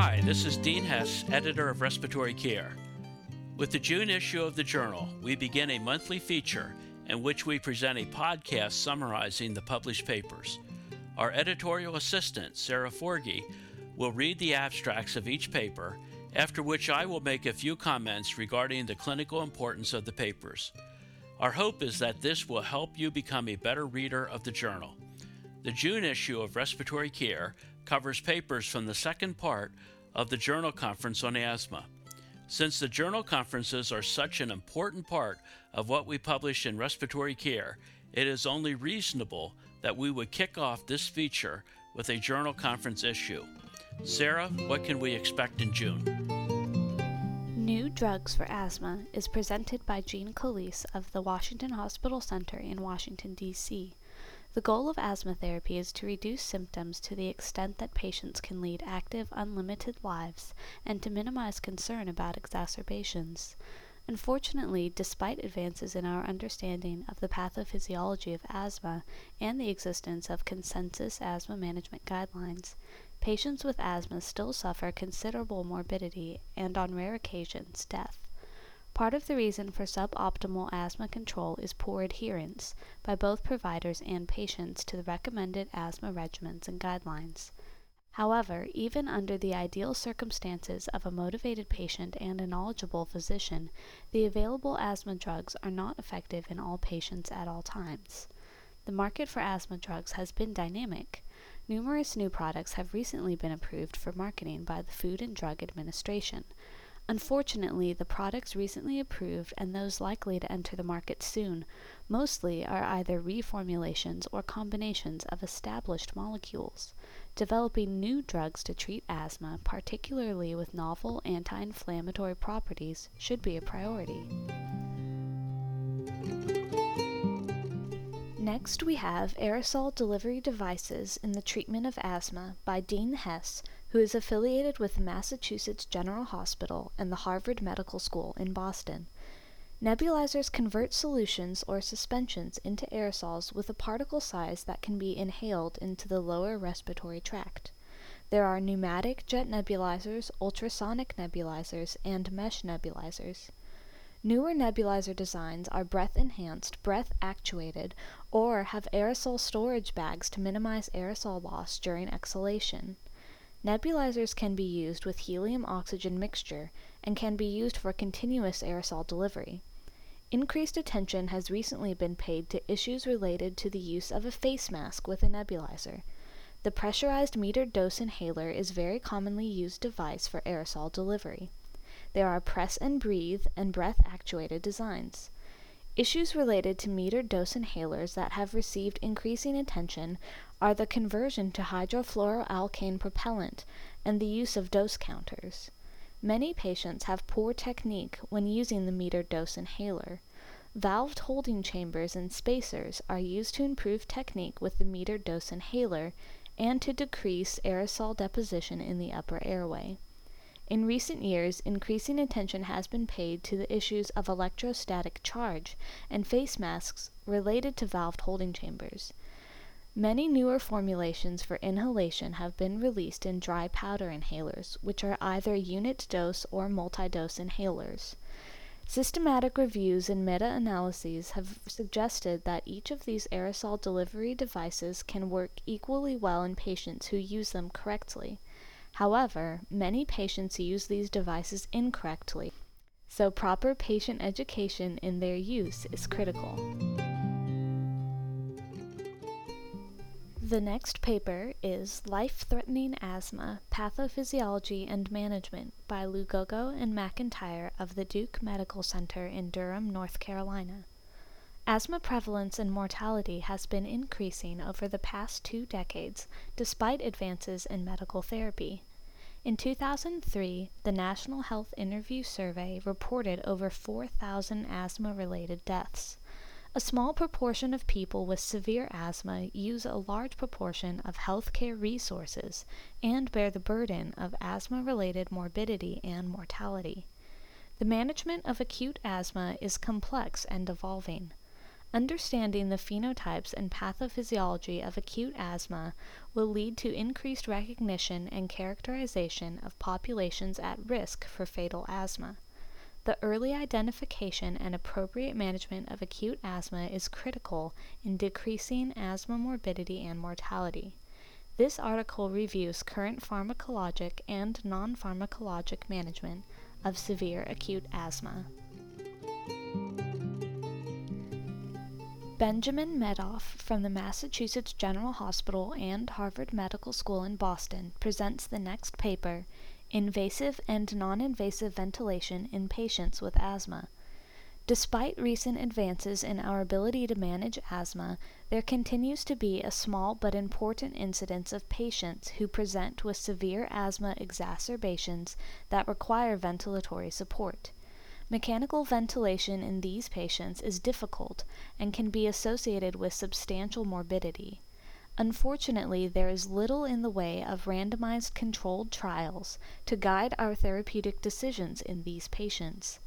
Hi, this is Dean Hess, editor of Respiratory Care. With the June issue of the Journal, we begin a monthly feature in which we present a podcast summarizing the published papers. Our editorial assistant, Sarah Forgy, will read the abstracts of each paper, after which I will make a few comments regarding the clinical importance of the papers. Our hope is that this will help you become a better reader of the journal. The June issue of Respiratory Care covers papers from the second part of the Journal Conference on Asthma. Since the journal conferences are such an important part of what we publish in respiratory care, it is only reasonable that we would kick off this feature with a journal conference issue. Sarah, what can we expect in June? New Drugs for Asthma is presented by Gene Colice of the Washington Hospital Center in Washington, D.C. The goal of asthma therapy is to reduce symptoms to the extent that patients can lead active, unlimited lives and to minimize concern about exacerbations. Unfortunately, despite advances in our understanding of the pathophysiology of asthma and the existence of consensus asthma management guidelines, patients with asthma still suffer considerable morbidity and, on rare occasions, death. Part of the reason for suboptimal asthma control is poor adherence by both providers and patients to the recommended asthma regimens and guidelines. However, even under the ideal circumstances of a motivated patient and a knowledgeable physician, the available asthma drugs are not effective in all patients at all times. The market for asthma drugs has been dynamic. Numerous new products have recently been approved for marketing by the Food and Drug Administration. Unfortunately, the products recently approved and those likely to enter the market soon mostly are either reformulations or combinations of established molecules. Developing new drugs to treat asthma, particularly with novel anti inflammatory properties, should be a priority. Next, we have Aerosol Delivery Devices in the Treatment of Asthma by Dean Hess who is affiliated with Massachusetts General Hospital and the Harvard Medical School in Boston. Nebulizers convert solutions or suspensions into aerosols with a particle size that can be inhaled into the lower respiratory tract. There are pneumatic jet nebulizers, ultrasonic nebulizers, and mesh nebulizers. Newer nebulizer designs are breath enhanced, breath actuated, or have aerosol storage bags to minimize aerosol loss during exhalation. Nebulizers can be used with helium oxygen mixture and can be used for continuous aerosol delivery. Increased attention has recently been paid to issues related to the use of a face mask with a nebulizer. The pressurized metered dose inhaler is a very commonly used device for aerosol delivery. There are press and breathe and breath actuated designs. Issues related to metered dose inhalers that have received increasing attention are the conversion to hydrofluoroalkane propellant and the use of dose counters. Many patients have poor technique when using the metered dose inhaler. Valved holding chambers and spacers are used to improve technique with the metered dose inhaler and to decrease aerosol deposition in the upper airway. In recent years, increasing attention has been paid to the issues of electrostatic charge and face masks related to valved holding chambers. Many newer formulations for inhalation have been released in dry powder inhalers, which are either unit dose or multi dose inhalers. Systematic reviews and meta analyses have suggested that each of these aerosol delivery devices can work equally well in patients who use them correctly. However, many patients use these devices incorrectly, so proper patient education in their use is critical. The next paper is Life Threatening Asthma Pathophysiology and Management by Lugogo and MacIntyre of the Duke Medical Center in Durham, North Carolina. Asthma prevalence and mortality has been increasing over the past two decades despite advances in medical therapy. In 2003, the National Health Interview Survey reported over 4,000 asthma related deaths. A small proportion of people with severe asthma use a large proportion of healthcare resources and bear the burden of asthma related morbidity and mortality. The management of acute asthma is complex and evolving. Understanding the phenotypes and pathophysiology of acute asthma will lead to increased recognition and characterization of populations at risk for fatal asthma. The early identification and appropriate management of acute asthma is critical in decreasing asthma morbidity and mortality. This article reviews current pharmacologic and non pharmacologic management of severe acute asthma. Benjamin Medoff from the Massachusetts General Hospital and Harvard Medical School in Boston presents the next paper Invasive and Non Invasive Ventilation in Patients with Asthma. Despite recent advances in our ability to manage asthma, there continues to be a small but important incidence of patients who present with severe asthma exacerbations that require ventilatory support. Mechanical ventilation in these patients is difficult and can be associated with substantial morbidity. Unfortunately, there is little in the way of randomized controlled trials to guide our therapeutic decisions in these patients.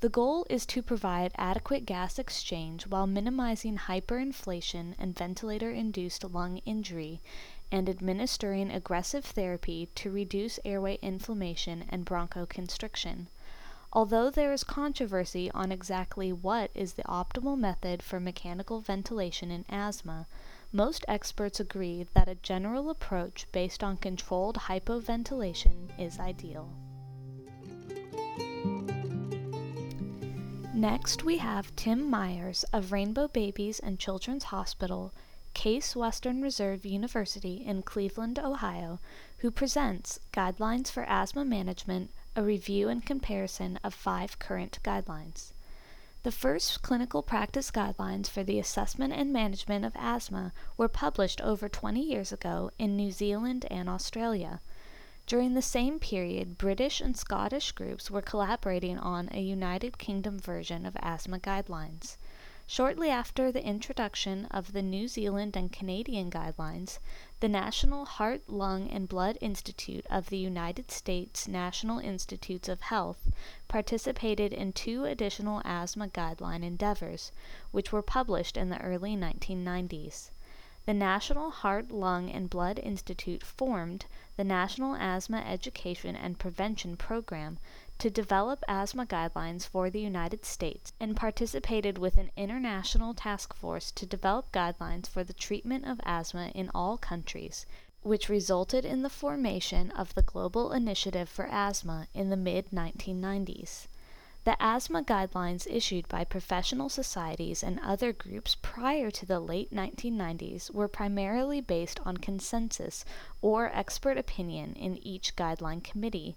The goal is to provide adequate gas exchange while minimizing hyperinflation and ventilator induced lung injury and administering aggressive therapy to reduce airway inflammation and bronchoconstriction. Although there is controversy on exactly what is the optimal method for mechanical ventilation in asthma, most experts agree that a general approach based on controlled hypoventilation is ideal. Next, we have Tim Myers of Rainbow Babies and Children's Hospital, Case Western Reserve University in Cleveland, Ohio, who presents Guidelines for Asthma Management a review and comparison of five current guidelines. The first clinical practice guidelines for the assessment and management of asthma were published over 20 years ago in New Zealand and Australia. During the same period, British and Scottish groups were collaborating on a United Kingdom version of asthma guidelines. Shortly after the introduction of the New Zealand and Canadian guidelines, the National Heart, Lung, and Blood Institute of the United States National Institutes of Health participated in two additional asthma guideline endeavors, which were published in the early 1990s. The National Heart, Lung, and Blood Institute formed the National Asthma Education and Prevention Program to develop asthma guidelines for the United States and participated with an international task force to develop guidelines for the treatment of asthma in all countries, which resulted in the formation of the Global Initiative for Asthma in the mid 1990s. The asthma guidelines issued by professional societies and other groups prior to the late 1990s were primarily based on consensus or expert opinion in each guideline committee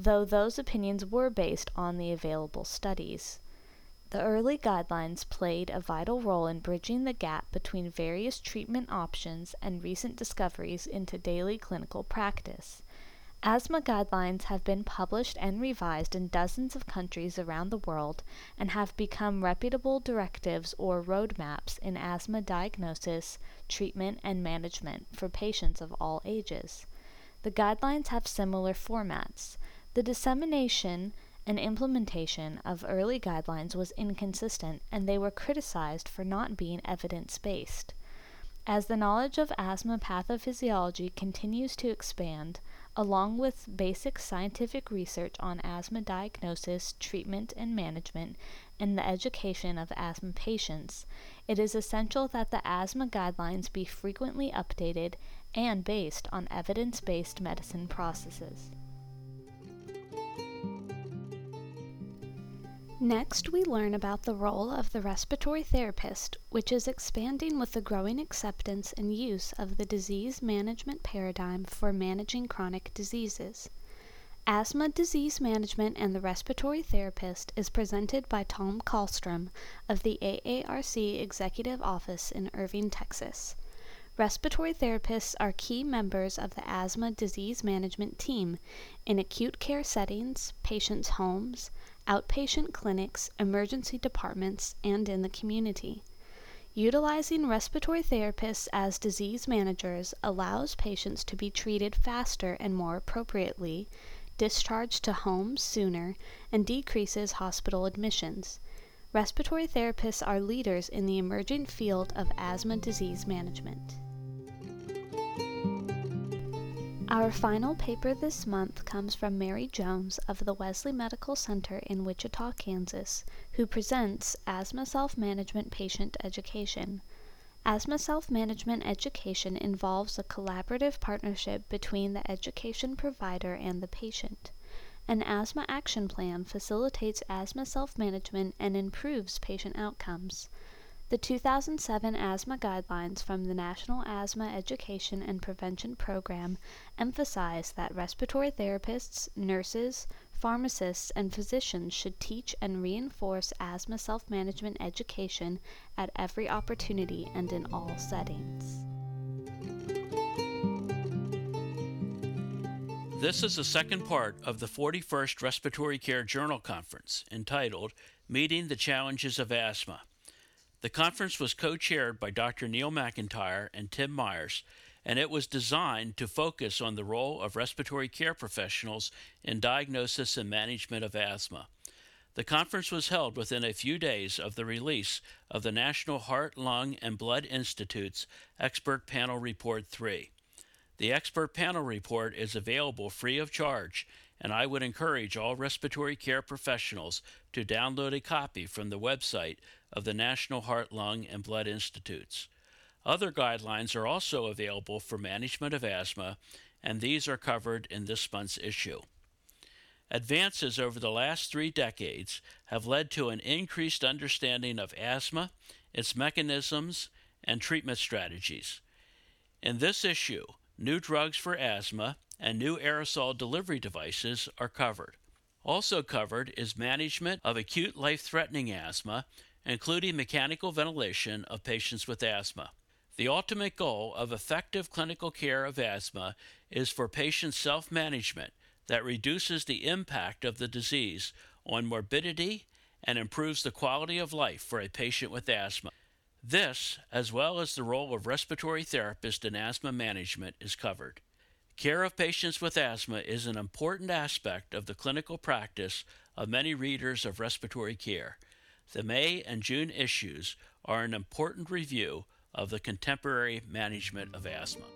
though those opinions were based on the available studies. The early guidelines played a vital role in bridging the gap between various treatment options and recent discoveries into daily clinical practice. Asthma guidelines have been published and revised in dozens of countries around the world and have become reputable directives or roadmaps in asthma diagnosis, treatment, and management for patients of all ages. The guidelines have similar formats. The dissemination and implementation of early guidelines was inconsistent, and they were criticized for not being evidence based. As the knowledge of asthma pathophysiology continues to expand, along with basic scientific research on asthma diagnosis, treatment, and management, and the education of asthma patients, it is essential that the asthma guidelines be frequently updated and based on evidence based medicine processes. Next, we learn about the role of the respiratory therapist, which is expanding with the growing acceptance and use of the disease management paradigm for managing chronic diseases. Asthma Disease Management and the Respiratory Therapist is presented by Tom Kallstrom of the AARC Executive Office in Irving, Texas. Respiratory therapists are key members of the asthma disease management team in acute care settings, patients' homes, outpatient clinics, emergency departments, and in the community. Utilizing respiratory therapists as disease managers allows patients to be treated faster and more appropriately, discharged to homes sooner, and decreases hospital admissions. Respiratory therapists are leaders in the emerging field of asthma disease management. Our final paper this month comes from Mary Jones of the Wesley Medical Center in Wichita, Kansas, who presents Asthma Self Management Patient Education. Asthma self management education involves a collaborative partnership between the education provider and the patient. An asthma action plan facilitates asthma self management and improves patient outcomes. The 2007 asthma guidelines from the National Asthma Education and Prevention Program emphasize that respiratory therapists, nurses, pharmacists, and physicians should teach and reinforce asthma self management education at every opportunity and in all settings. This is the second part of the 41st Respiratory Care Journal Conference entitled Meeting the Challenges of Asthma. The conference was co chaired by Dr. Neil MacIntyre and Tim Myers, and it was designed to focus on the role of respiratory care professionals in diagnosis and management of asthma. The conference was held within a few days of the release of the National Heart, Lung, and Blood Institute's Expert Panel Report 3. The Expert Panel Report is available free of charge, and I would encourage all respiratory care professionals to download a copy from the website of the National Heart, Lung, and Blood Institutes. Other guidelines are also available for management of asthma, and these are covered in this month's issue. Advances over the last three decades have led to an increased understanding of asthma, its mechanisms, and treatment strategies. In this issue, new drugs for asthma and new aerosol delivery devices are covered. Also covered is management of acute life threatening asthma including mechanical ventilation of patients with asthma. The ultimate goal of effective clinical care of asthma is for patient self management that reduces the impact of the disease on morbidity and improves the quality of life for a patient with asthma. This, as well as the role of respiratory therapist in asthma management, is covered. Care of patients with asthma is an important aspect of the clinical practice of many readers of respiratory care. The May and June issues are an important review of the contemporary management of asthma.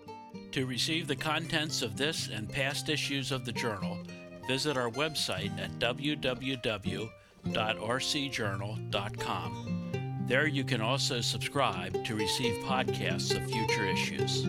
To receive the contents of this and past issues of the journal, visit our website at www.rcjournal.com. There you can also subscribe to receive podcasts of future issues.